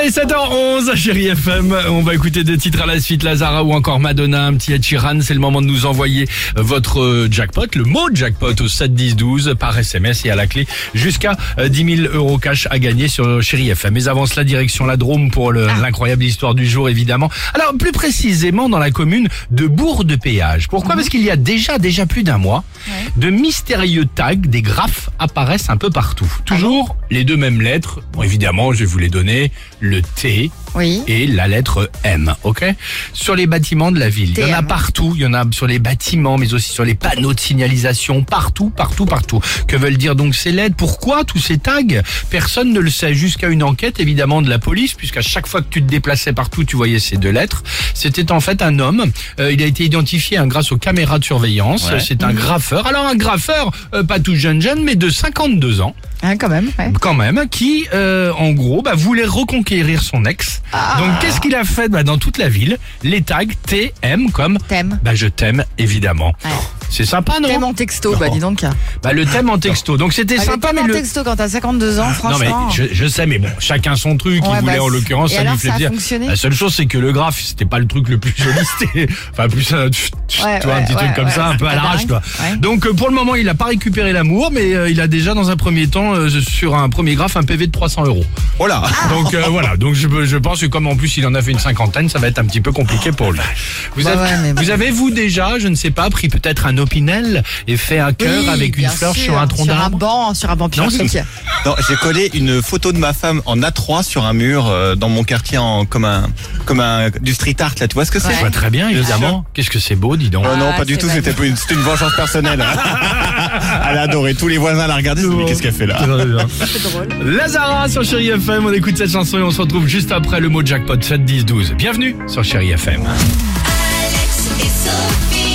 Allez, 7h11, chérie FM. On va écouter deux titres à la suite, Lazara ou encore Madonna, un petit Ed Sheeran. C'est le moment de nous envoyer votre euh, jackpot, le mot jackpot au 7 10 12 par SMS et à la clé jusqu'à euh, 10 000 euros cash à gagner sur chérie FM. Mais avant cela, direction la Drôme pour le- l'incroyable histoire du jour, évidemment. Alors, plus précisément dans la commune de Bourg-de-Péage. Pourquoi? Parce qu'il y a déjà, déjà plus d'un mois, de mystérieux tags, des graphes apparaissent un peu partout. Toujours les deux mêmes lettres. Bon, évidemment, je vais vous les donner. Le T Oui. et la lettre M, ok? Sur les bâtiments de la ville. Il y en a partout. Il y en a sur les bâtiments, mais aussi sur les panneaux de signalisation. Partout, partout, partout. Que veulent dire donc ces lettres? Pourquoi tous ces tags? Personne ne le sait. Jusqu'à une enquête, évidemment, de la police, puisqu'à chaque fois que tu te déplaçais partout, tu voyais ces deux lettres. C'était en fait un homme. Euh, il a été identifié hein, grâce aux caméras de surveillance. C'est un graffeur. Alors un graffeur, euh, pas tout jeune jeune, mais de 52 ans Hein, quand même. Ouais. quand même, qui, euh, en gros, bah, voulait reconquérir son ex. Ah. Donc, qu'est-ce qu'il a fait bah, dans toute la ville? Les tags TM comme Thème. bah, je t'aime, évidemment. Ouais. C'est sympa, non Thème en texto, bah dis donc. Bah, le thème en texto. Donc, c'était Ah, sympa, thème mais en le... texto quand t'as 52 ans, Non mais franchement. je, je sais mais bon chacun son truc Ouais, il voulait bah, en l'occurrence ça lui fait ça a plaisir. fonctionné La seule chose c'est que le graphe c'était pas le truc le plus joli c'était enfin plus euh, tu Ouais, vois un ouais, petit truc comme ouais, ça un peu à l'arrache. Ouais. Donc euh, pour le moment il a pas récupéré l'amour mais euh, il a déjà dans un premier temps euh, sur un premier graphe un PV de 300 euros. Voilà. Donc euh, voilà, donc je, je pense que comme en plus il en a fait une cinquantaine, ça va être un petit peu compliqué pour lui. Vous, Bah avez, vous avez vous déjà, je ne sais pas, pris peut-être un opinel et fait un cœur Oui, avec une fleur sûr, sur un tronc Sur un d'arbre banc, sur un banc Non, public. Non, j'ai collé une photo de ma femme en A3 sur un mur euh, dans mon quartier en comme un comme un du street art là. Tu vois ce que c'est? Ouais. Je vois très bien, évidemment. Qu'est-ce que c'est beau, dis donc. Oh non, Ah, pas du tout. C'était une, vengeance personnelle. Elle a adoré. Tous les voisins la regardaient. Mais qu'est-ce qu'elle fait là? C'est drôle. Lazara sur Chéri FM, on écoute cette chanson et on se retrouve juste après le mot jackpot 7 10 12. Bienvenue sur Chéri FM. Alex et Sophie.